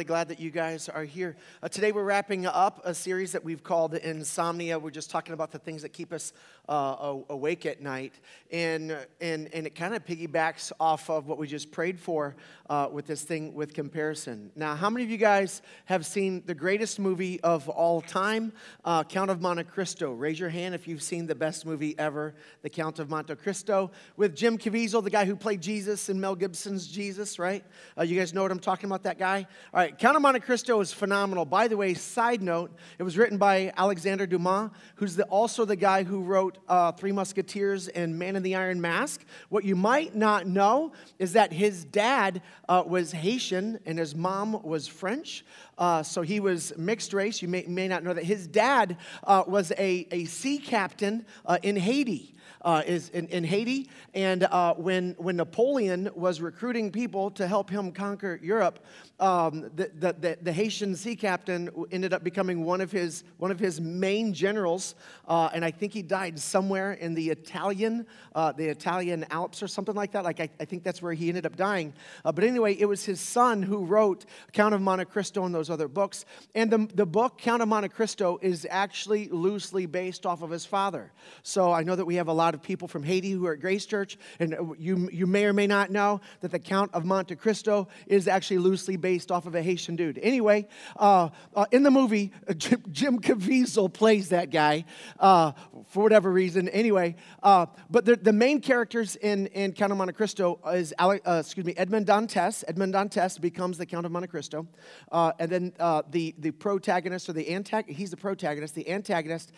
really glad that you guys are here. Uh, today, we're wrapping up a series that we've called Insomnia. We're just talking about the things that keep us uh, awake at night. And, and, and it kind of piggybacks off of what we just prayed for uh, with this thing with comparison. Now, how many of you guys have seen the greatest movie of all time, uh, Count of Monte Cristo? Raise your hand if you've seen the best movie ever, The Count of Monte Cristo, with Jim Caviezel, the guy who played Jesus in Mel Gibson's Jesus, right? Uh, you guys know what I'm talking about, that guy? All right, Count of Monte Cristo is phenomenal. By the way, side note, it was written by Alexander Dumas, who's the, also the guy who wrote uh, Three Musketeers and Man in the Iron Mask. What you might not know is that his dad uh, was Haitian and his mom was French. Uh, so he was mixed race. You may, may not know that. His dad uh, was a, a sea captain uh, in Haiti uh, is in, in, Haiti. And uh, when, when Napoleon was recruiting people to help him conquer Europe, um, the, the, the, Haitian sea captain ended up becoming one of his, one of his main generals. Uh, and I think he died somewhere in the Italian, uh, the Italian Alps or something like that. Like I, I think that's where he ended up dying. Uh, but anyway, it was his son who wrote Count of Monte Cristo and those other books. And the, the book Count of Monte Cristo is actually loosely based off of his father. So I know that we have a lot lot of people from Haiti who are at Grace Church, and you, you may or may not know that the Count of Monte Cristo is actually loosely based off of a Haitian dude. Anyway, uh, uh, in the movie, Jim, Jim Caviezel plays that guy uh, for whatever reason. Anyway, uh, but the, the main characters in, in Count of Monte Cristo is, Ale, uh, excuse me, Edmond Dantes. Edmond Dantes becomes the Count of Monte Cristo. Uh, and then the, the protagonist, or the antagonist, he's the protagonist. The antagonist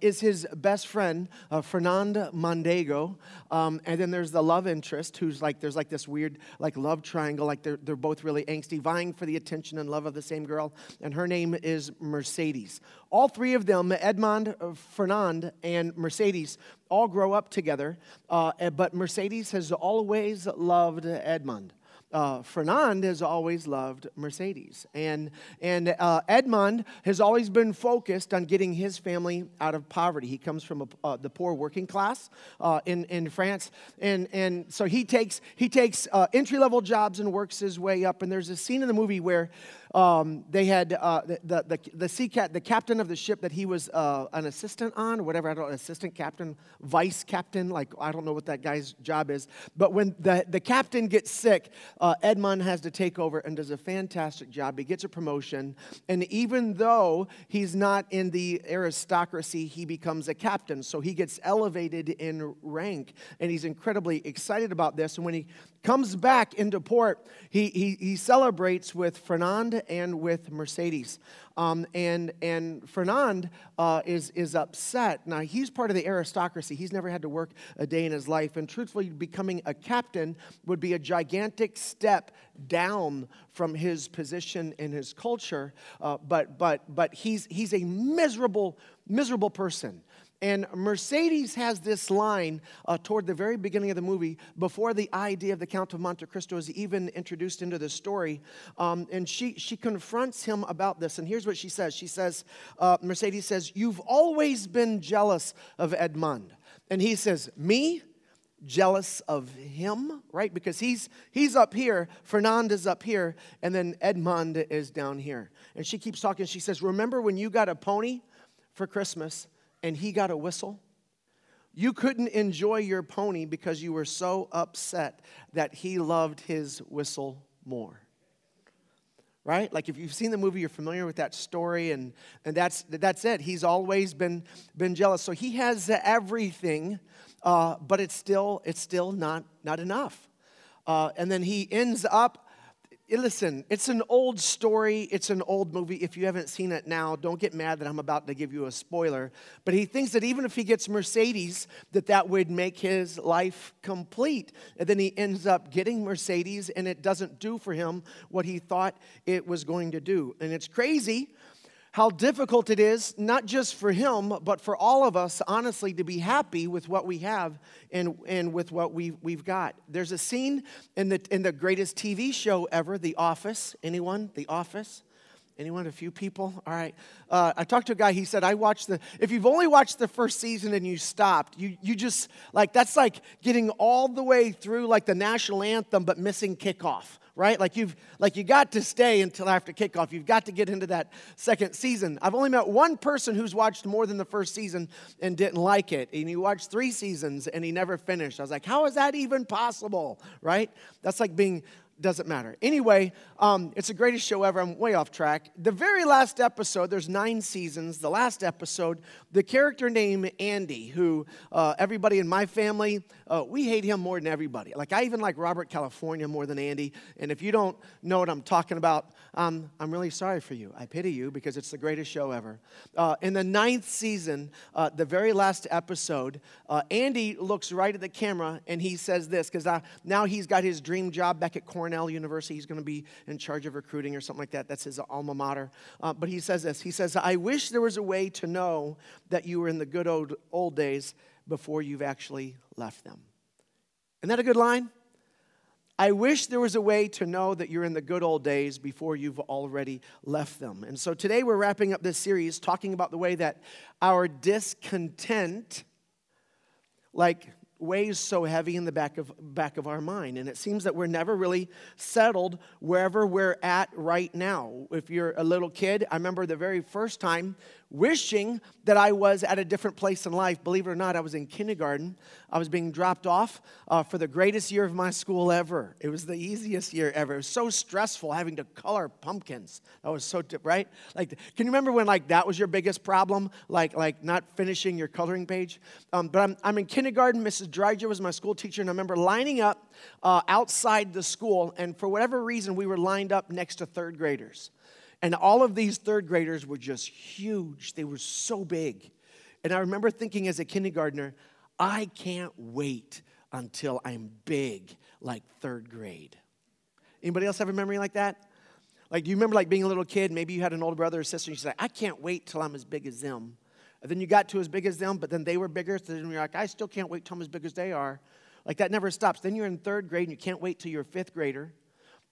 is his best friend, Fernand Mondego. Um, and then there's the love interest, who's like, there's like this weird, like, love triangle. Like, they're, they're both really angsty, vying for the attention and love of the same girl. And her name is Mercedes. All three of them, Edmond, uh, Fernand, and Mercedes, all grow up together. Uh, but Mercedes has always loved Edmond uh, Fernand has always loved Mercedes. And, and uh, Edmond has always been focused on getting his family out of poverty. He comes from a, uh, the poor working class uh, in, in France. And, and so he takes, he takes uh, entry level jobs and works his way up. And there's a scene in the movie where um, they had uh, the, the, the, the, sea cat, the captain of the ship that he was uh, an assistant on, or whatever, I don't know, assistant captain, vice captain, like I don't know what that guy's job is. But when the, the captain gets sick, uh, Edmond has to take over and does a fantastic job. He gets a promotion. And even though he's not in the aristocracy, he becomes a captain. So he gets elevated in rank. And he's incredibly excited about this. And when he comes back into port, he, he, he celebrates with Fernand and with Mercedes. Um, and, and Fernand uh, is, is upset. Now, he's part of the aristocracy. He's never had to work a day in his life. And truthfully, becoming a captain would be a gigantic step down from his position in his culture. Uh, but, but, but he's, he's a miserable, miserable person. And Mercedes has this line uh, toward the very beginning of the movie, before the idea of the Count of Monte Cristo is even introduced into the story. Um, and she, she confronts him about this. And here's what she says She says, uh, Mercedes says, You've always been jealous of Edmond. And he says, Me? jealous of him, right? Because he's he's up here, Fernand is up here, and then Edmond is down here. And she keeps talking. She says, "Remember when you got a pony for Christmas and he got a whistle? You couldn't enjoy your pony because you were so upset that he loved his whistle more. Right? Like if you've seen the movie, you're familiar with that story, and, and that's, that's it. He's always been, been jealous. So he has everything, uh, but it's still, it's still not, not enough. Uh, and then he ends up listen, it's an old story. It's an old movie. If you haven't seen it now, don't get mad that I'm about to give you a spoiler. But he thinks that even if he gets Mercedes, that that would make his life complete. And then he ends up getting Mercedes, and it doesn't do for him what he thought it was going to do. And it's crazy how difficult it is, not just for him, but for all of us, honestly, to be happy with what we have and, and with what we, we've got. There's a scene in the, in the greatest TV show ever, The Office. Anyone? The Office? Anyone? A few people? All right. Uh, I talked to a guy. He said, I watched the, if you've only watched the first season and you stopped, you, you just, like, that's like getting all the way through, like, the national anthem, but missing kickoff right? Like you've like you got to stay until after kickoff. You've got to get into that second season. I've only met one person who's watched more than the first season and didn't like it. And he watched three seasons and he never finished. I was like, how is that even possible? Right? That's like being doesn't matter. Anyway, um, it's the greatest show ever. I'm way off track. The very last episode, there's nine seasons. The last episode, the character named Andy, who uh, everybody in my family, uh, we hate him more than everybody. Like, I even like Robert California more than Andy. And if you don't know what I'm talking about, um, I'm really sorry for you. I pity you because it's the greatest show ever. Uh, in the ninth season, uh, the very last episode, uh, Andy looks right at the camera and he says this because now he's got his dream job back at Cornell University. He's going to be in charge of recruiting or something like that. That's his alma mater. Uh, but he says this He says, I wish there was a way to know that you were in the good old, old days before you've actually left them. Isn't that a good line? I wish there was a way to know that you're in the good old days before you've already left them. And so today we're wrapping up this series talking about the way that our discontent, like weighs so heavy in the back of, back of our mind. And it seems that we're never really settled wherever we're at right now. If you're a little kid, I remember the very first time wishing that I was at a different place in life. Believe it or not, I was in kindergarten. I was being dropped off uh, for the greatest year of my school ever. It was the easiest year ever. It was so stressful having to color pumpkins. That was so, right? Like, can you remember when like that was your biggest problem? Like, like not finishing your coloring page? Um, but I'm, I'm in kindergarten. Mrs. Dryger was my school teacher, and I remember lining up uh, outside the school, and for whatever reason, we were lined up next to third graders. And all of these third graders were just huge. They were so big. And I remember thinking as a kindergartner, I can't wait until I'm big like third grade. Anybody else have a memory like that? Like, do you remember like being a little kid? Maybe you had an older brother or sister, and you said, I can't wait till I'm as big as them. And then you got to as big as them, but then they were bigger, so then you're like, I still can't wait till I'm as big as they are. Like that never stops. Then you're in third grade and you can't wait till you're a fifth grader.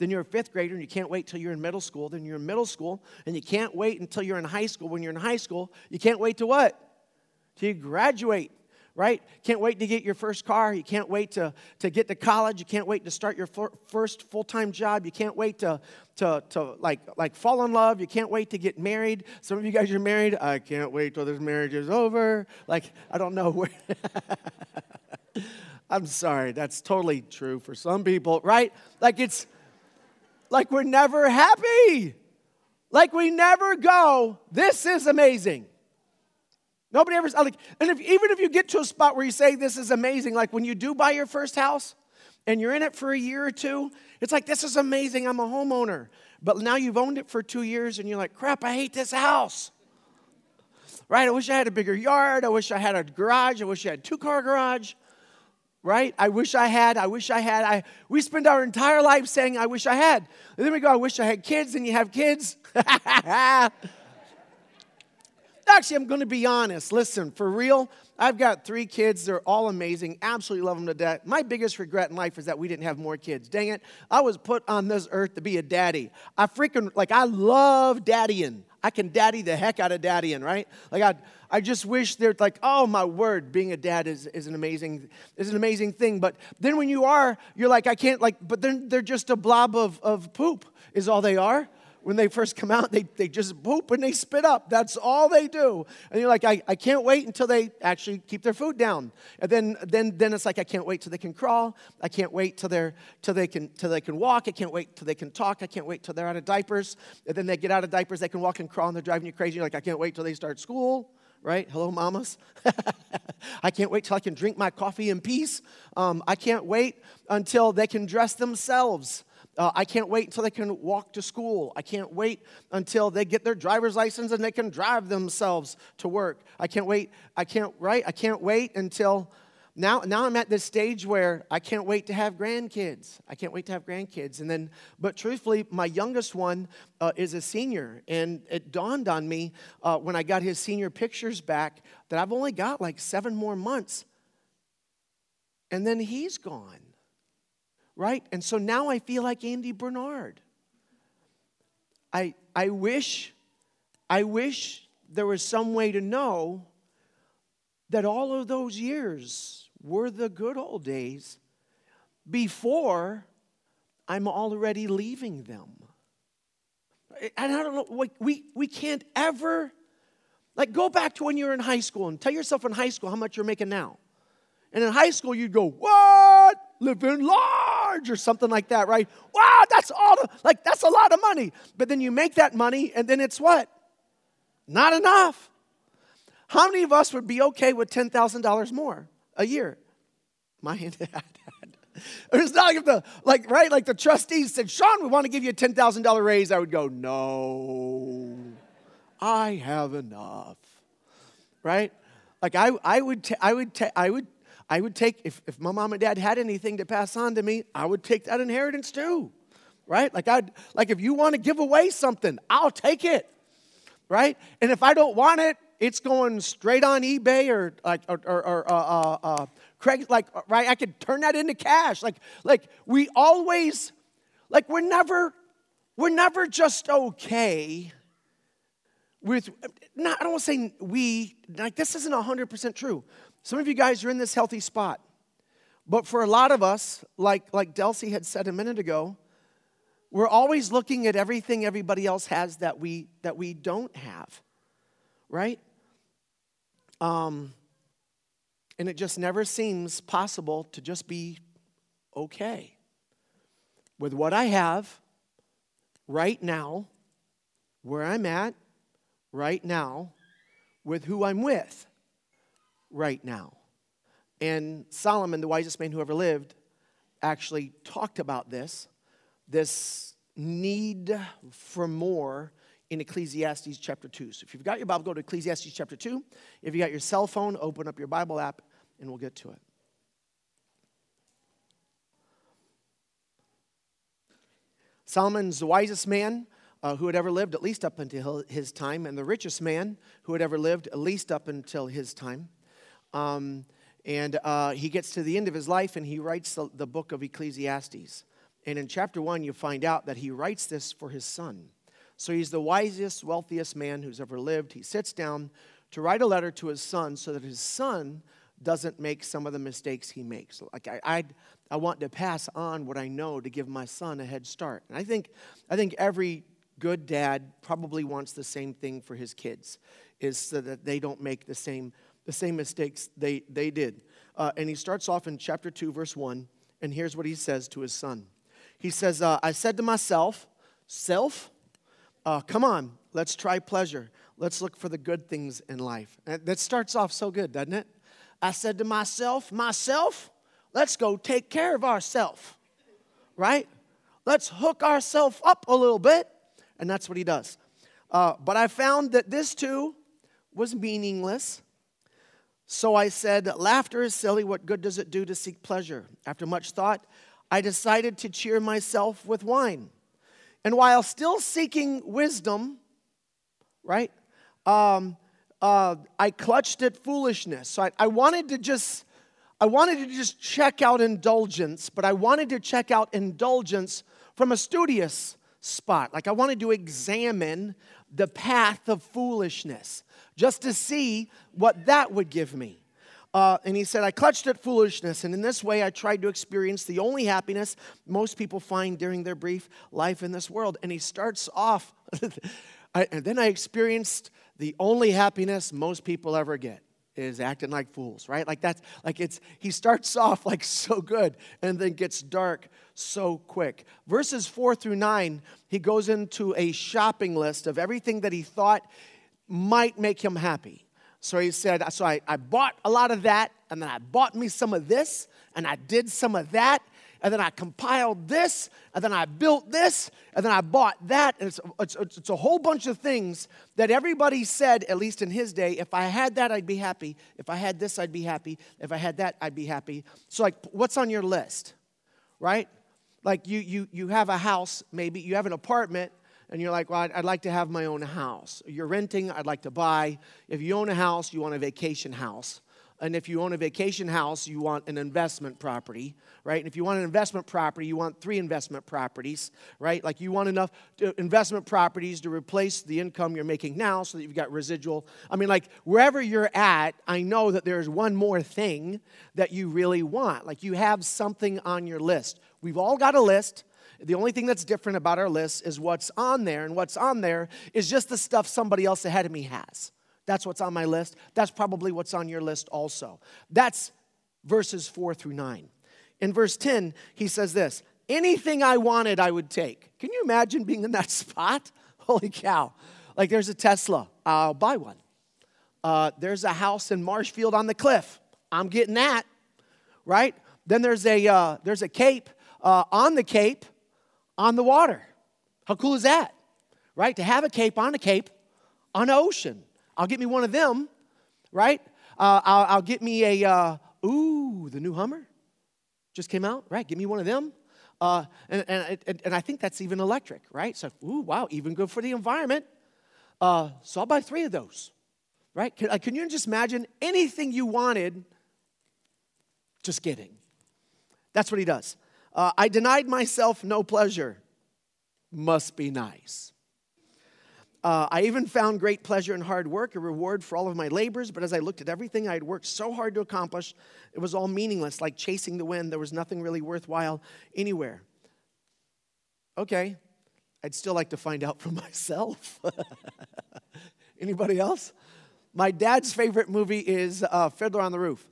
Then you're a fifth grader and you can't wait till you're in middle school. Then you're in middle school and you can't wait until you're in high school. When you're in high school, you can't wait to what? You graduate, right? Can't wait to get your first car. You can't wait to, to get to college. You can't wait to start your first full time job. You can't wait to, to, to like, like fall in love. You can't wait to get married. Some of you guys are married. I can't wait till this marriage is over. Like, I don't know where. I'm sorry, that's totally true for some people, right? Like it's like we're never happy. Like we never go, this is amazing. Nobody ever, like, and if, even if you get to a spot where you say this is amazing, like when you do buy your first house and you're in it for a year or two, it's like, this is amazing, I'm a homeowner. But now you've owned it for two years and you're like, crap, I hate this house. Right? I wish I had a bigger yard. I wish I had a garage. I wish I had a two car garage right? I wish I had, I wish I had. I, we spend our entire life saying, I wish I had. And then we go, I wish I had kids, and you have kids. Actually, I'm going to be honest. Listen, for real, I've got three kids. They're all amazing. Absolutely love them to death. My biggest regret in life is that we didn't have more kids. Dang it. I was put on this earth to be a daddy. I freaking, like, I love daddying. I can daddy the heck out of daddying, right? Like, I, I just wish they're like, oh my word, being a dad is, is an amazing is an amazing thing. But then when you are, you're like, I can't like, but then they're just a blob of, of poop, is all they are. When they first come out, they, they just poop and they spit up. That's all they do. And you're like, I, I can't wait until they actually keep their food down. And then, then, then it's like, I can't wait till they can crawl. I can't wait till, they're, till, they can, till they can walk. I can't wait till they can talk. I can't wait till they're out of diapers. And then they get out of diapers, they can walk and crawl, and they're driving you crazy. You're like, I can't wait till they start school right? Hello, mamas. I can't wait till I can drink my coffee in peace. Um, I can't wait until they can dress themselves. Uh, I can't wait until they can walk to school. I can't wait until they get their driver's license and they can drive themselves to work. I can't wait. I can't, right? I can't wait until now, now I'm at this stage where I can't wait to have grandkids. I can't wait to have grandkids. And then, but truthfully, my youngest one uh, is a senior. And it dawned on me uh, when I got his senior pictures back that I've only got like seven more months. And then he's gone, right? And so now I feel like Andy Bernard. I, I wish, I wish there was some way to know that all of those years were the good old days before I'm already leaving them. And I don't know, we, we can't ever, like, go back to when you were in high school and tell yourself in high school how much you're making now. And in high school, you'd go, What? Living large or something like that, right? Wow, that's all, the, like, that's a lot of money. But then you make that money, and then it's what? Not enough. How many of us would be okay with $10,000 more a year? My dad. It's not like if the like right like the trustees said, Sean, we want to give you a ten thousand dollar raise. I would go, no, I have enough. Right? Like I I would ta- I would ta- I would I would take if if my mom and dad had anything to pass on to me, I would take that inheritance too. Right? Like I'd like if you want to give away something, I'll take it. Right? And if I don't want it, it's going straight on eBay or like or, or, or uh, uh, uh, Craig, like right, I could turn that into cash. Like like we always, like we're never, we're never just okay with. Not, I don't want to say we. Like this isn't hundred percent true. Some of you guys are in this healthy spot, but for a lot of us, like like Delcy had said a minute ago, we're always looking at everything everybody else has that we that we don't have, right? Um, and it just never seems possible to just be okay with what I have right now, where I'm at right now, with who I'm with right now. And Solomon, the wisest man who ever lived, actually talked about this this need for more in Ecclesiastes chapter 2. So if you've got your Bible, go to Ecclesiastes chapter 2. If you got your cell phone, open up your Bible app and we'll get to it. Solomon's the wisest man uh, who had ever lived, at least up until his time, and the richest man who had ever lived, at least up until his time. Um, and uh, he gets to the end of his life and he writes the, the book of Ecclesiastes. And in chapter one, you find out that he writes this for his son. So he's the wisest, wealthiest man who's ever lived. He sits down to write a letter to his son so that his son doesn't make some of the mistakes he makes. Like I, I, I want to pass on what I know to give my son a head start. And I think, I think every good dad probably wants the same thing for his kids, is so that they don't make the same, the same mistakes they, they did. Uh, and he starts off in chapter 2, verse 1, and here's what he says to his son. He says, uh, I said to myself, Self, uh, come on, let's try pleasure. Let's look for the good things in life. And that starts off so good, doesn't it? I said to myself, myself, let's go take care of ourselves, right? Let's hook ourselves up a little bit. And that's what he does. Uh, but I found that this too was meaningless. So I said, Laughter is silly. What good does it do to seek pleasure? After much thought, I decided to cheer myself with wine. And while still seeking wisdom, right, um, uh, I clutched at foolishness. So I, I wanted to just, I wanted to just check out indulgence, but I wanted to check out indulgence from a studious spot. Like I wanted to examine the path of foolishness just to see what that would give me. Uh, and he said, I clutched at foolishness, and in this way I tried to experience the only happiness most people find during their brief life in this world. And he starts off, I, and then I experienced the only happiness most people ever get is acting like fools, right? Like that's like it's he starts off like so good and then gets dark so quick. Verses 4 through 9, he goes into a shopping list of everything that he thought might make him happy. So he said, So I, I bought a lot of that, and then I bought me some of this, and I did some of that, and then I compiled this, and then I built this, and then I bought that. And it's, it's, it's, a whole bunch of things that everybody said, at least in his day, if I had that, I'd be happy. If I had this, I'd be happy. If I had that, I'd be happy. So, like, what's on your list, right? Like, you, you, you have a house, maybe, you have an apartment, and you're like, well, I'd, like to have my own house. You're renting, I'd like to buy. If you own a house, you want a vacation house. And if you own a vacation house, you want an investment property, right? And if you want an investment property, you want three investment properties, right? Like you want enough to, investment properties to replace the income you're making now so that you've got residual. I mean, like wherever you're at, I know that there's one more thing that you really want. Like you have something on your list. We've all got a list. The only thing that's different about our list is what's on there, and what's on there is just the stuff somebody else ahead of me has. That's what's on my list. That's probably what's on your list also. That's verses 4 through 9. In verse 10, he says this Anything I wanted, I would take. Can you imagine being in that spot? Holy cow. Like there's a Tesla, I'll buy one. Uh, there's a house in Marshfield on the cliff. I'm getting that, right? Then there's a, uh, there's a cape uh, on the cape on the water. How cool is that? Right? To have a cape on a cape on the ocean. I'll get me one of them, right? Uh, I'll, I'll, get me a, uh, ooh, the new Hummer just came out, right? Give me one of them. Uh, and, and, and I think that's even electric, right? So, ooh, wow, even good for the environment. Uh, so I'll buy three of those, right? Can, uh, can you just imagine anything you wanted? Just kidding. That's what he does. Uh, I denied myself no pleasure. Must be nice. Uh, I even found great pleasure in hard work, a reward for all of my labors. But as I looked at everything I had worked so hard to accomplish, it was all meaningless, like chasing the wind. There was nothing really worthwhile anywhere. Okay, I'd still like to find out for myself. Anybody else? My dad's favorite movie is uh, Fiddler on the Roof,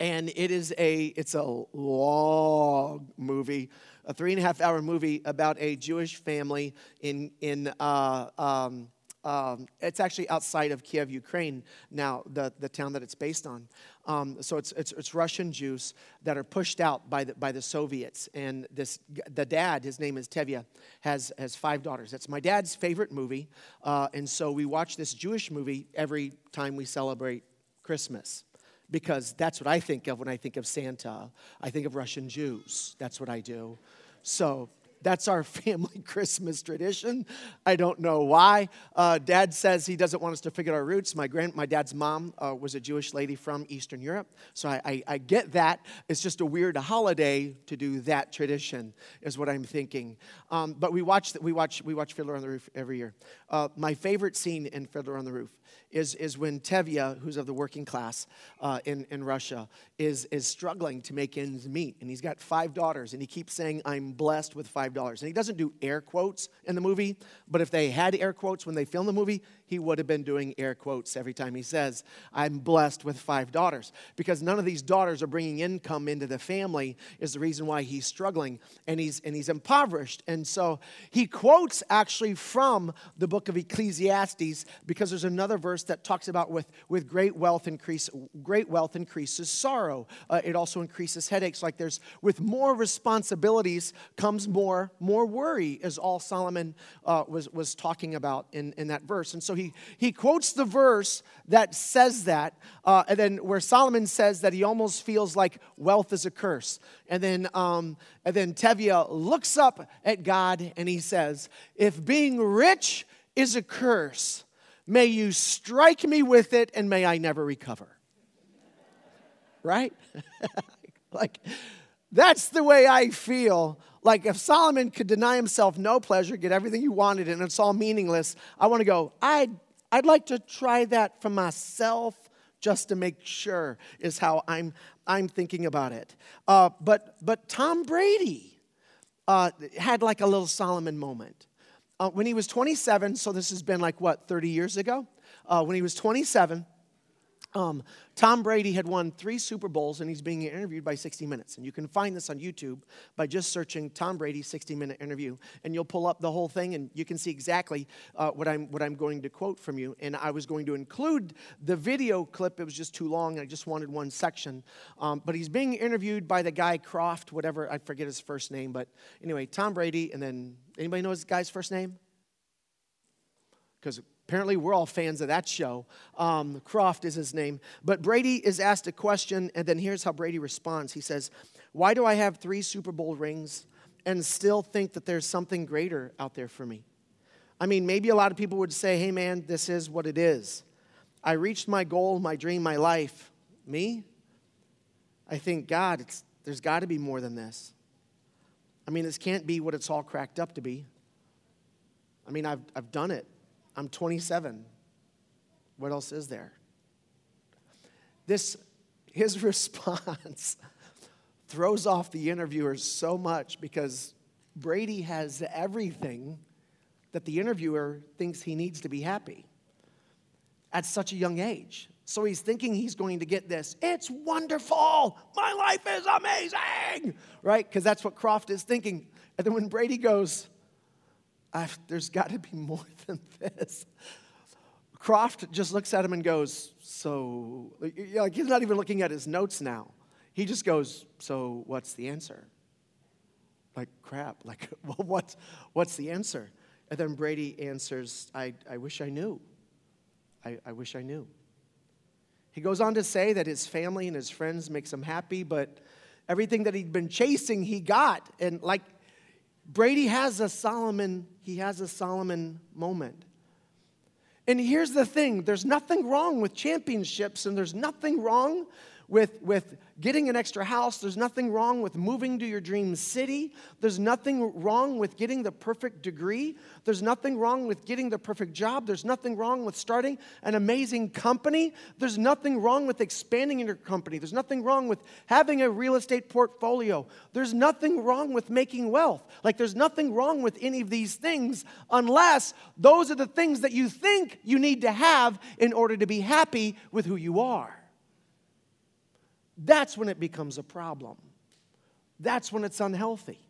and it is a it's a long movie a three and a half hour movie about a Jewish family in, in uh, um, um, it's actually outside of Kiev, Ukraine, now, the, the town that it's based on. Um, so it's, it's, it's, Russian Jews that are pushed out by the, by the Soviets. And this, the dad, his name is Tevye, has, has five daughters. That's my dad's favorite movie. Uh, and so we watch this Jewish movie every time we celebrate Christmas because that's what I think of when I think of Santa. I think of Russian Jews. That's what I do. So that's our family Christmas tradition. I don't know why. Uh, dad says he doesn't want us to forget our roots. My, grand, my dad's mom uh, was a Jewish lady from Eastern Europe, so I, I, I, get that. It's just a weird holiday to do that tradition, is what I'm thinking. Um, but we watch, we, watch, we watch Fiddler on the Roof every year. Uh, my favorite scene in Fiddler on the Roof is, is when Tevye, who's of the working class uh, in, in Russia, is, is struggling to make ends meet. And he's got five daughters, and he keeps saying, I'm blessed with five dollars. And he doesn't do air quotes in the movie, but if they had air quotes when they filmed the movie, he would have been doing air quotes every time he says, I'm blessed with five daughters. Because none of these daughters are bringing income into the family, is the reason why he's struggling and he's, and he's impoverished. And so he quotes actually from the book of Ecclesiastes because there's another verse that talks about with, with great wealth increase, great wealth increases sorrow. Uh, it also increases headaches. Like there's with more responsibilities comes more more worry, is all Solomon uh, was was talking about in, in that verse. And so he, he quotes the verse that says that, uh, and then where Solomon says that he almost feels like wealth is a curse. And then, um, and then Tevye looks up at God and he says, If being rich is a curse, may you strike me with it and may I never recover. Right? like, that's the way I feel like if Solomon could deny himself no pleasure, get everything he wanted, and it's all meaningless, I want to go, I'd, I'd like to try that for myself just to make sure, is how I'm, I'm thinking about it. Uh, but, but Tom Brady uh, had like a little Solomon moment. Uh, when he was 27, so this has been like what, 30 years ago? Uh, when he was 27, um, Tom Brady had won three Super Bowls and he's being interviewed by 60 Minutes. And you can find this on YouTube by just searching Tom Brady 60 Minute Interview. And you'll pull up the whole thing and you can see exactly uh, what, I'm, what I'm going to quote from you. And I was going to include the video clip, it was just too long. I just wanted one section. Um, but he's being interviewed by the guy Kroft, whatever, I forget his first name. But anyway, Tom Brady, and then anybody know his guy's first name? Because Apparently, we're all fans of that show. Um, Kroft is his name. But Brady is asked a question, and then here's how Brady responds. He says, Why do I have three Super Bowl rings and still think that there's something greater out there for me? I mean, maybe a lot of people would say, Hey, man, this is what it is. I reached my goal, my dream, my life. Me? I think, God, there's got to be more than this. I mean, this can't be what it's all cracked up to be. I mean, I've, I've done it. I'm 27. What else is there? This, his response throws off the interviewers so much because Brady has everything that the interviewer thinks he needs to be happy at such a young age. So he's thinking he's going to get this. It's wonderful. My life is amazing. Right? Because that's what Kroft is thinking. And then when Brady goes, there's got to be more than this. Kroft just looks at him and goes, So, like he's not even looking at his notes now. He just goes, So, what's the answer? Like, crap. Like, well, what, what's the answer? And then Brady answers, I, I wish I knew. I, I wish I knew. He goes on to say that his family and his friends makes him happy, but everything that he'd been chasing, he got. And like Brady has a Solomon, he has a Solomon moment. And here's the thing there's nothing wrong with championships, and there's nothing wrong with, with getting an extra house. There's nothing wrong with moving to your dream city. There's nothing wrong with getting the perfect degree. There's nothing wrong with getting the perfect job. There's nothing wrong with starting an amazing company. There's nothing wrong with expanding your company. There's nothing wrong with having a real estate portfolio. There's nothing wrong with making wealth. Like, there's nothing wrong with any of these things unless those are the things that you think you need to have in order to be happy with who you are. That's when it becomes a problem. That's when it's unhealthy.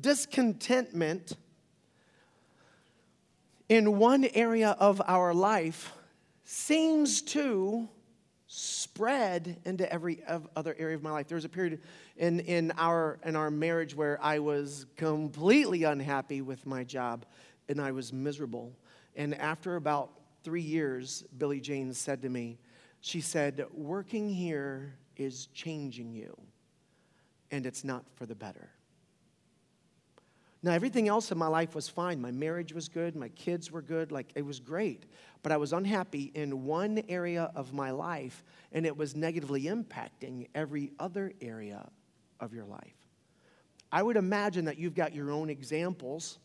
Discontentment in one area of our life seems to spread into every other area of my life. There was a period in, in, our, in our marriage where I was completely unhappy with my job and I was miserable. And after about three years, Billy Jane said to me, she said, Working here is changing you, and it's not for the better. Now, everything else in my life was fine. My marriage was good, my kids were good, like it was great. But I was unhappy in one area of my life, and it was negatively impacting every other area of your life. I would imagine that you've got your own examples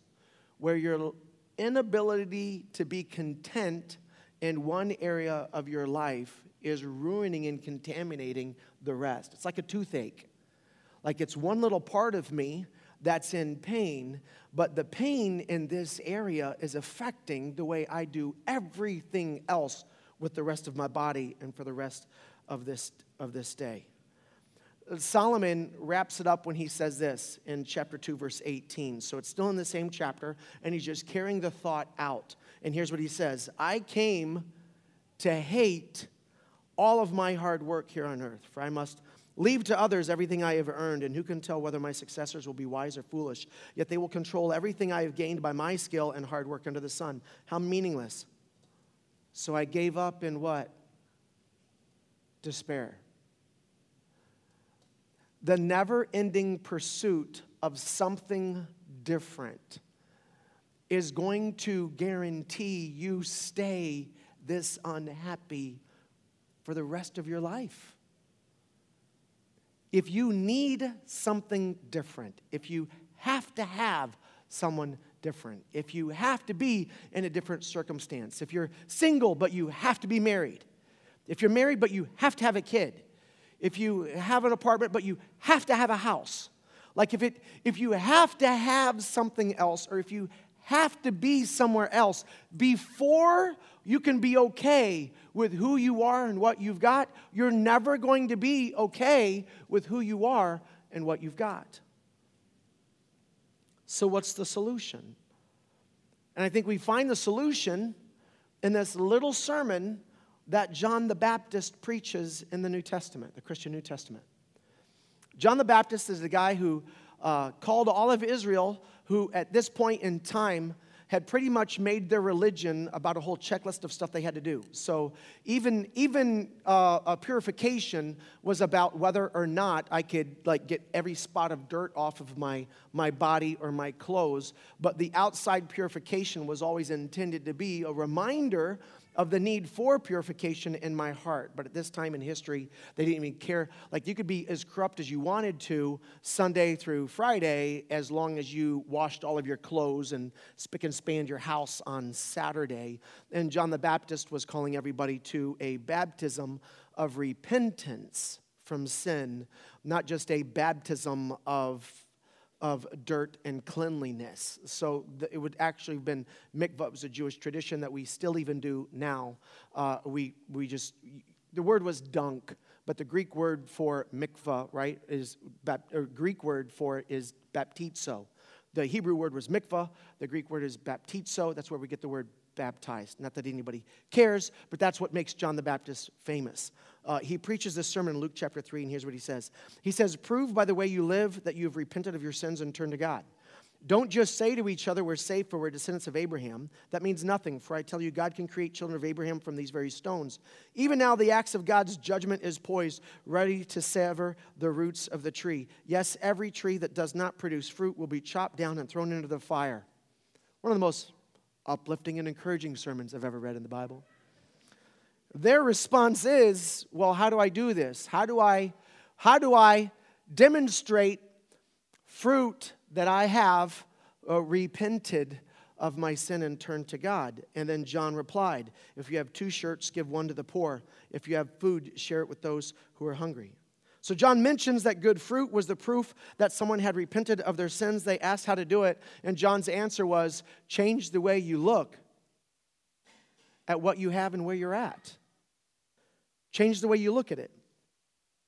where your inability to be content in one area of your life is ruining and contaminating the rest. It's like a toothache. Like it's one little part of me that's in pain, but the pain in this area is affecting the way I do everything else with the rest of my body and for the rest of this, of this day. Solomon wraps it up when he says this in chapter 2, verse 18. So it's still in the same chapter, and he's just carrying the thought out. And here's what he says I came to hate all of my hard work here on earth, for I must leave to others everything I have earned, and who can tell whether my successors will be wise or foolish? Yet they will control everything I have gained by my skill and hard work under the sun. How meaningless. So I gave up in what? Despair. The never ending pursuit of something different is going to guarantee you stay this unhappy for the rest of your life. If you need something different, if you have to have someone different, if you have to be in a different circumstance, if you're single but you have to be married, if you're married but you have to have a kid, if you have an apartment but you have to have a house, like if it if you have to have something else or if you have to be somewhere else before you can be okay with who you are and what you've got. You're never going to be okay with who you are and what you've got. So, what's the solution? And I think we find the solution in this little sermon that John the Baptist preaches in the New Testament, the Christian New Testament. John the Baptist is the guy who uh, called all of Israel, who at this point in time had pretty much made their religion about a whole checklist of stuff they had to do. So even even uh, a purification was about whether or not I could like get every spot of dirt off of my my body or my clothes. But the outside purification was always intended to be a reminder of the need for purification in my heart. But at this time in history, they didn't even care. Like you could be as corrupt as you wanted to Sunday through Friday as long as you washed all of your clothes and spick and span your house on Saturday. And John the Baptist was calling everybody to a baptism of repentance from sin, not just a baptism of of dirt and cleanliness. So it would actually have been mikvah. Was a Jewish tradition that we still even do now. Uh, we, we just, the word was dunk, but the Greek word for mikvah, right, is, or Greek word for it is baptizo. The Hebrew word was mikvah. The Greek word is baptizo. That's where we get the word baptized. Not that anybody cares, but that's what makes John the Baptist famous. Uh, he preaches this sermon in Luke chapter 3, and here's what he says He says, Prove by the way you live that you have repented of your sins and turned to God. Don't just say to each other, We're safe for we're descendants of Abraham. That means nothing, for I tell you, God can create children of Abraham from these very stones. Even now, the axe of God's judgment is poised, ready to sever the roots of the tree. Yes, every tree that does not produce fruit will be chopped down and thrown into the fire. One of the most uplifting and encouraging sermons I've ever read in the Bible. Their response is, well, how do I do this? How do I how do I demonstrate fruit that I have uh, repented of my sin and turned to God? And then John replied, if you have two shirts, give one to the poor. If you have food, share it with those who are hungry. So John mentions that good fruit was the proof that someone had repented of their sins. They asked how to do it, and John's answer was change the way you look at what you have and where you're at. Change the way you look at it.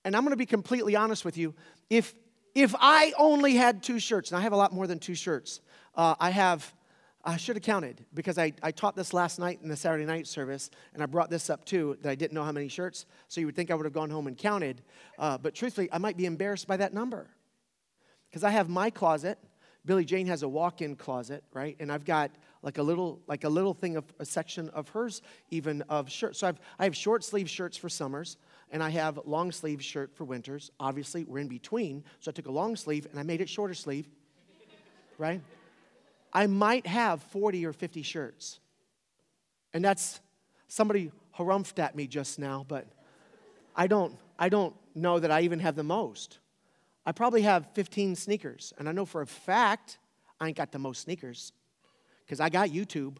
And I'm going to be completely honest with you. If if I only had two shirts, and I have a lot more than two shirts, uh, I have I should have counted because I, I taught this last night in the Saturday night service, and I brought this up too that I didn't know how many shirts. So you would think I would have gone home and counted. Uh, but truthfully, I might be embarrassed by that number because I have my closet. Billy Jane has a walk-in closet, right? And I've got like a little like a little thing of a section of hers even of shirts. So I've, I have short sleeve shirts for summers and I have long sleeve shirt for winters. Obviously, we're in between, so I took a long sleeve and I made it shorter sleeve, right? I might have 40 or 50 shirts. And that's somebody harumphed at me just now, but I don't, I don't know that I even have the most. I probably have 15 sneakers, and I know for a fact I ain't got the most sneakers because I got YouTube,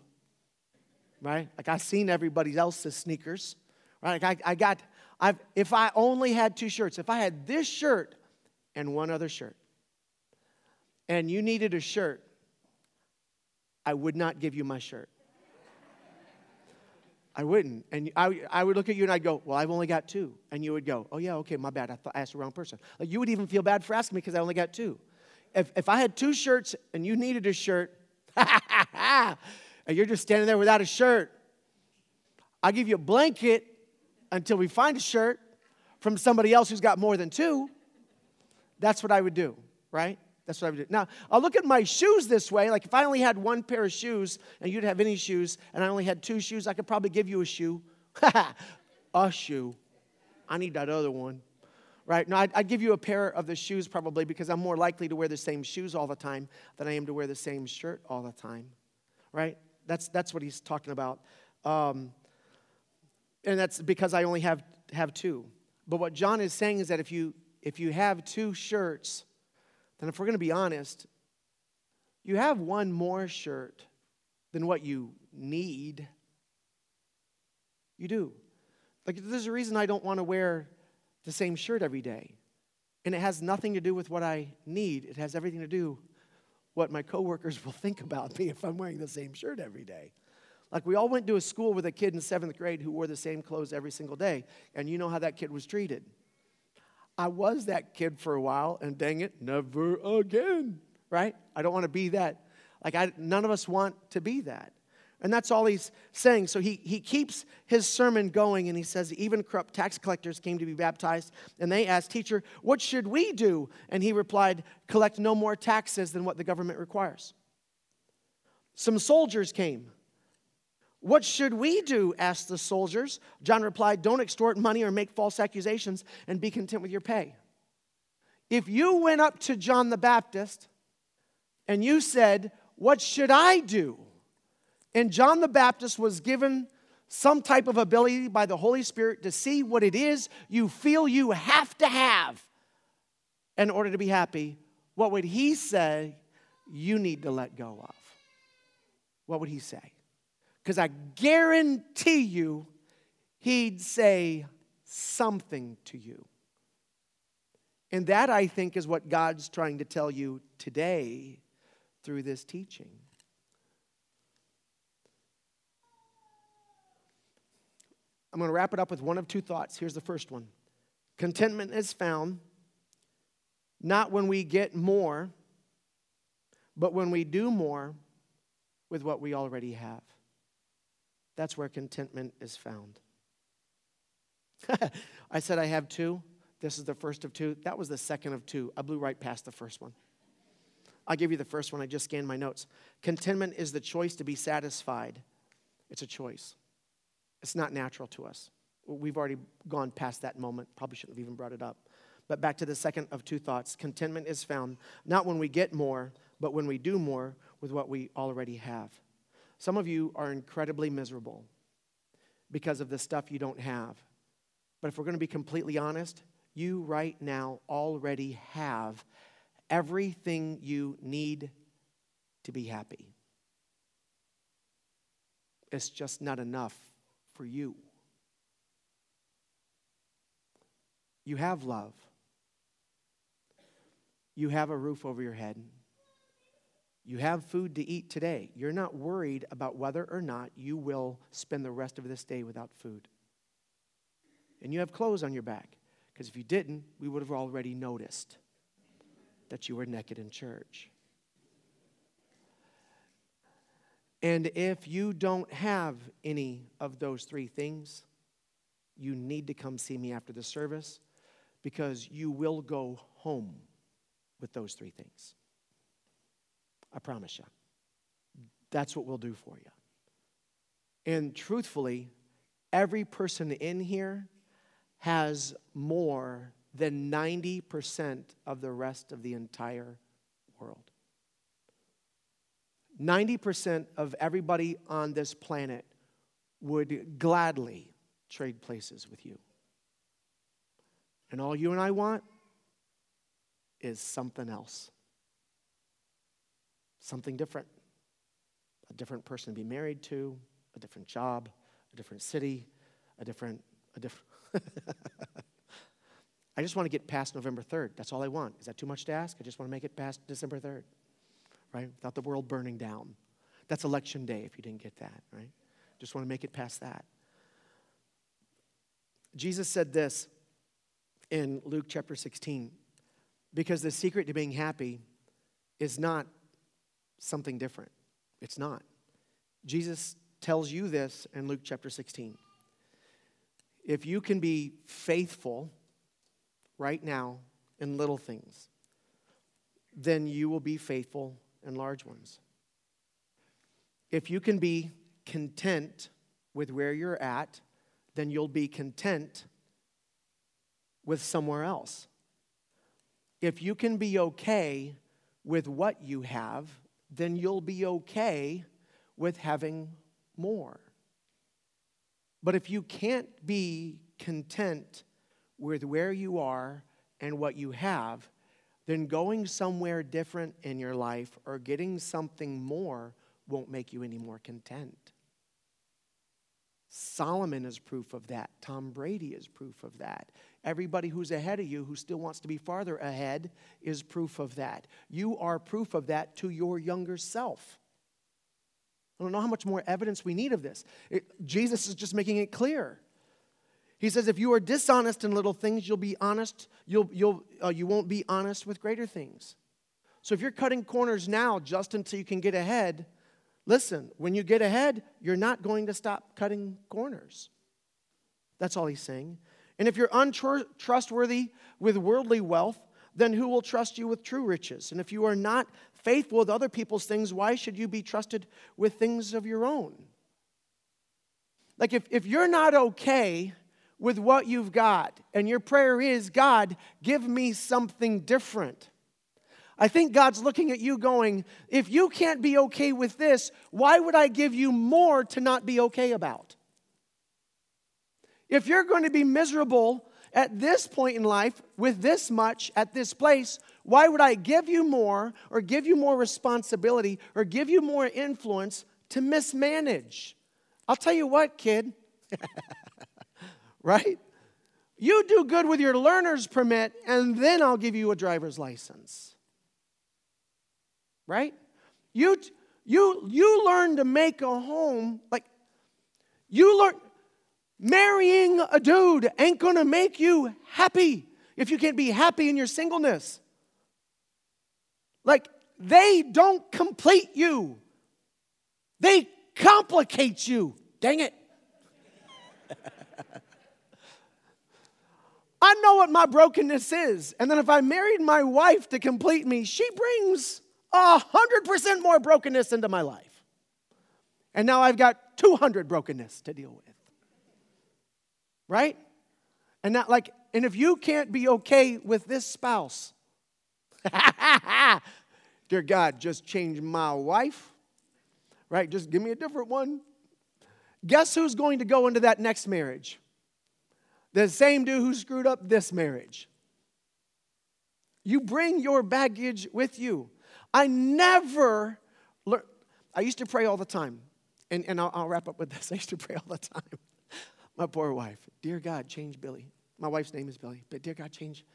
right? Like I've seen everybody else's sneakers, right? Like I, I got, I've, if I only had two shirts, if I had this shirt and one other shirt, and you needed a shirt I would not give you my shirt. I wouldn't. And I, I would look at you and I'd go, Well, I've only got two. And you would go, Oh, yeah, okay, my bad. I, thought I asked the wrong person. Like, you would even feel bad for asking me because I only got two. If, if I had two shirts and you needed a shirt, and you're just standing there without a shirt, I'll give you a blanket until we find a shirt from somebody else who's got more than two. That's what I would do, right? That's what I would do. Now, I'll look at my shoes this way. Like if I only had one pair of shoes and you'd have any shoes, and I only had two shoes, I could probably give you a shoe. a shoe. I need that other one. Right? No, I'd, I'd, give you a pair of the shoes probably because I'm more likely to wear the same shoes all the time than I am to wear the same shirt all the time. Right? That's, that's what he's talking about. Um, and that's because I only have, have two. But what John is saying is that if you, if you have two shirts, and if we're going to be honest, you have one more shirt than what you need. You do. Like, there's a reason I don't want to wear the same shirt every day. And it has nothing to do with what I need. It has everything to do what my coworkers will think about me if I'm wearing the same shirt every day. Like we all went to a school with a kid in seventh grade who wore the same clothes every single day, and you know how that kid was treated. I was that kid for a while, and dang it, never again, right? I don't want to be that. Like, I, none of us want to be that. And that's all he's saying. So he, he keeps his sermon going, and he says, Even corrupt tax collectors came to be baptized. And they asked, Teacher, what should we do? And he replied, Collect no more taxes than what the government requires. Some soldiers came what should we do? asked the soldiers. John replied, Don't extort money or make false accusations and be content with your pay. If you went up to John the Baptist and you said, What should I do? And John the Baptist was given some type of ability by the Holy Spirit to see what it is you feel you have to have in order to be happy, what would He say you need to let go of? What would He say? Because I guarantee you, He'd say something to you. And that, I think, is what God's trying to tell you today through this teaching. I'm going to wrap it up with one of two thoughts. Here's the first one Contentment is found not when we get more, but when we do more with what we already have. That's where contentment is found. I said I have two. This is the first of two. That was the second of two. I blew right past the first one. I'll give you the first one. I just scanned my notes. Contentment is the choice to be satisfied. It's a choice. It's not natural to us. We've already gone past that moment. Probably shouldn't have even brought it up. But back to the second of two thoughts contentment is found not when we get more, but when we do more with what we already have. Some of you are incredibly miserable because of the stuff you don't have. But if we're going to be completely honest, you right now already have everything you need to be happy. It's just not enough for you. You have love. You have a roof over your head. You have food to eat today. You're not worried about whether or not you will spend the rest of this day without food. And you have clothes on your back. Because if you didn't, we would have already noticed that you were naked in church. And if you don't have any of those three things, you need to come see me after the service because you will go home with those three things. I promise you. That's what we'll do for you. And truthfully, every person in here has more than 90% of the rest of the entire world. 90% of everybody on this planet would gladly trade places with you. And all you and I want is something else, something different. A different person to be married to, a different job, a different city, a different, a different. I just want to get past November 3rd. That's all I want. Is that too much to ask? I just want to make it past December 3rd right? Without the world burning down. That's election day if you didn't get that, right? Just want to make it past that. Jesus said this in Luke chapter 16 because the secret to being happy is not something different. It's not. Jesus tells you this in Luke chapter 16. If you can be faithful right now in little things, then you will be faithful in large ones. If you can be content with where you're at, then you'll be content with somewhere else. If you can be okay with what you have, then you'll be okay with having more. But if you can't be content with where you are and what you have, then going somewhere different in your life or getting something more won't make you any more content. Solomon is proof of that. Tom Brady is proof of that. Everybody who's ahead of you who still wants to be farther ahead is proof of that. You are proof of that to your younger self. I don't know how much more evidence we need of this. It, Jesus is just making it clear. He says, if you are dishonest in little things, you'll be honest, you'll, you'll, uh, you won't be honest with greater things. So if you're cutting corners now just until you can get ahead, listen, when you get ahead, you're not going to stop cutting corners. That's all he's saying. And if you're untrustworthy with worldly wealth, then who will trust you with true riches? And if you are not faithful with other people's things, why should you be trusted with things of your own? Like, if, if you're not okay with what you've got. And your prayer is, God, give me something different. I think God's looking at you going, if you can't be okay with this, why would I give you more to not be okay about? If you're going to be miserable at this point in life with this much at this place, why would I give you more or give you more responsibility or give you more influence to mismanage? I'll tell you what, kid. right? You do good with your learner's permit, and then I'll give you a driver's license. Right? You, you, you learn to make a home, like, you learn, marrying a dude ain't gonna make you happy if you can't be happy in your singleness. Like, they don't complete you, they complicate you. Dang it. I know what my brokenness is. And then if I married my wife to complete me, she brings a hundred percent more brokenness into my life. And now I've got 200 brokenness to deal with. Right? And not like, and if you can't be okay with this spouse, dear God, just change my wife, right? Just give me a different one. Guess who's going to go into that next marriage? The same dude who screwed up this marriage. You bring your baggage with you. I never learned, I used to pray all the time. And, and I'll, I'll wrap up with this. I used to pray all the time. My poor wife, dear God, change Billy. My wife's name is Billy, but dear God, change.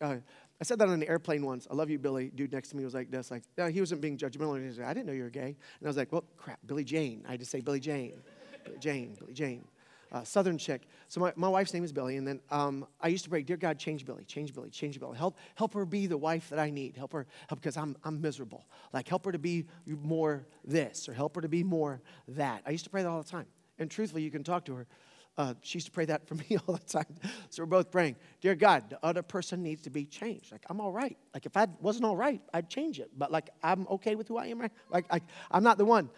Uh, I said that on the airplane once. I love you, Billy. Dude next to me was like this, like, no, he wasn't being judgmental. He was like, I didn't know you were gay. And I was like, well, crap, Billy Jane. I had to say Billy Jane. Billy Jane, Billy Jane uh, Southern chick. So my, my wife's name is Billy, and then um, I used to pray, dear God, change Billy, change Billy, change Billy. Help, help her be the wife that I need. Help her, help because I'm, I'm miserable. Like help her to be more this, or help her to be more that. I used to pray that all the time. And truthfully, you can talk to her. Uh, she used to pray that for me all the time. So we're both praying, Dear God, the other person needs to be changed. Like, I'm all right. Like, if I wasn't all right, I'd change it. But, like, I'm okay with who I am. Right? Like, I, I'm not the one.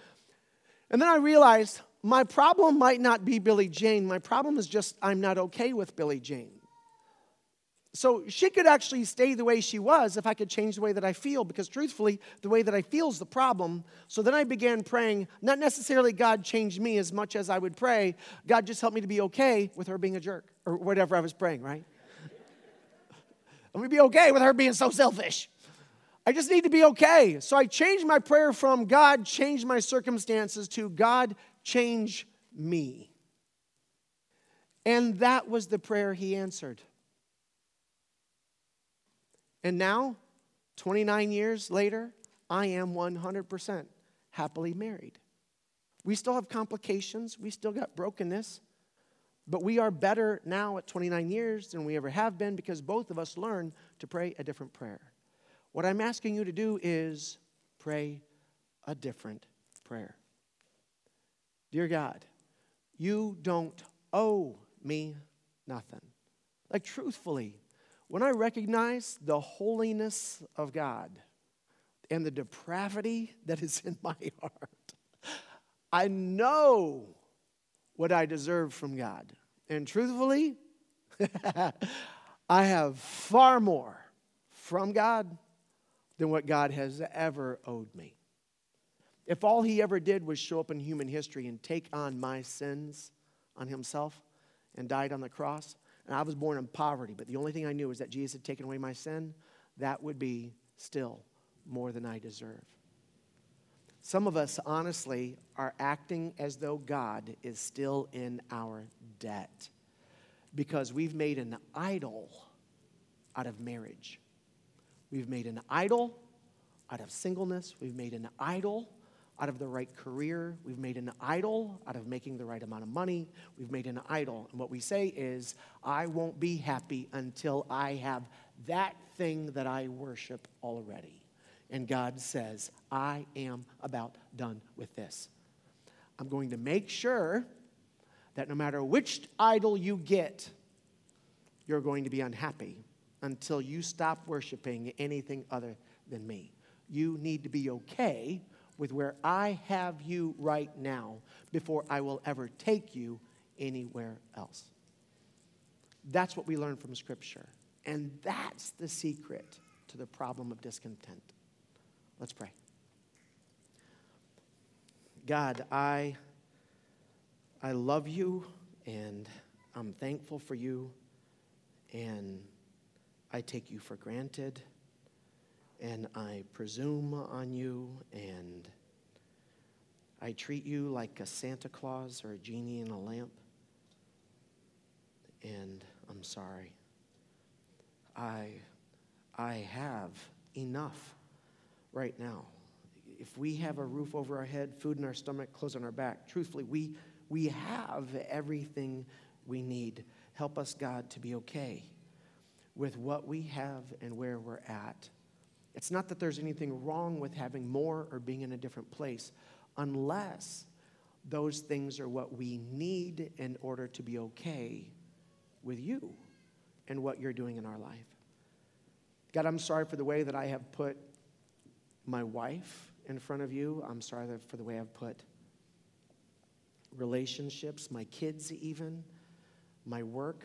And then I realized my problem might not be Billy Jane. My problem is just I'm not okay with Billy Jane. So she could actually stay the way she was if I could change the way that I feel, because truthfully, the way that I feel is the problem. So then I began praying, not necessarily God changed me as much as I would pray, God just helped me to be okay with her being a jerk, or whatever I was praying, right? I'm gonna be okay with her being so selfish. I just need to be okay. So I changed my prayer from God, change my circumstances to God, change me. And that was the prayer he answered. And now, 29 years later, I am 100% happily married. We still have complications, we still got brokenness, but we are better now at 29 years than we ever have been because both of us learned to pray a different prayer. What I'm asking you to do is pray a different prayer. Dear God, you don't owe me nothing. Like, truthfully, when I recognize the holiness of God and the depravity that is in my heart, I know what I deserve from God. And truthfully, I have far more from God than what God has ever owed me. If all he ever did was show up in human history and take on my sins on himself and died on the cross, and I was born in poverty, but the only thing I knew was that Jesus had taken away my sin, that would be still more than I deserve. Some of us, honestly, are acting as though God is still in our debt because we've made an idol out of marriage. We've made an idol out of singleness. We've made an idol out of the right career. We've made an idol out of making the right amount of money. We've made an idol. And what we say is, I won't be happy until I have that thing that I worship already. And God says, I am about done with this. I'm going to make sure that no matter which idol you get, you're going to be unhappy until you stop worshiping anything other than me. You need to be okay with where I have you right now before I will ever take you anywhere else. That's what we learn from Scripture. And that's the secret to the problem of discontent. Let's pray. God, I, I love you and I'm thankful for you, and I take you for granted, and I presume on you, and I treat you like a Santa Claus or a genie in a lamp, and I'm sorry. I, I have enough right now. If we have a roof over our head, food in our stomach, clothes on our back, truthfully, we, we have everything we need. Help us, God, to be okay with what we have and where we're at. It's not that there's anything wrong with having more or being in a different place, unless those things are what we need in order to be okay with you and what you're doing in our life. God, I'm sorry for the way that I have put my wife in front of you. I'm sorry for the way I've put relationships, my kids, even, my work,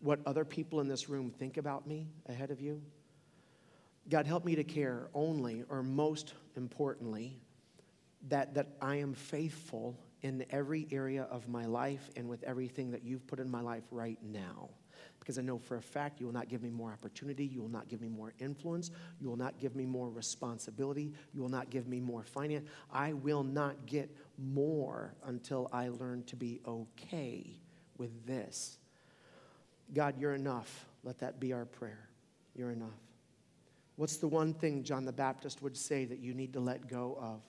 what other people in this room think about me ahead of you. God, help me to care only, or most importantly, that, that I am faithful in every area of my life and with everything that you've put in my life right now. Because I know for a fact you will not give me more opportunity, you will not give me more influence, you will not give me more responsibility, you will not give me more finance. I will not get more until I learn to be okay with this. God, you're enough. Let that be our prayer. You're enough. What's the one thing John the Baptist would say that you need to let go of?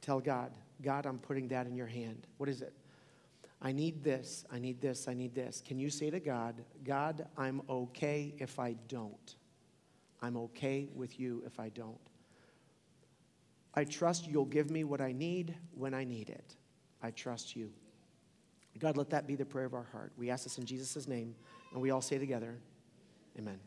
Tell God, God, I'm putting that in your hand. What is it? I need this, I need this, I need this. Can you say to God, God, I'm okay if I don't? I'm okay with you if I don't. I trust you'll give me what I need when I need it. I trust you. God, let that be the prayer of our heart. We ask this in Jesus' name, and we all say together, Amen.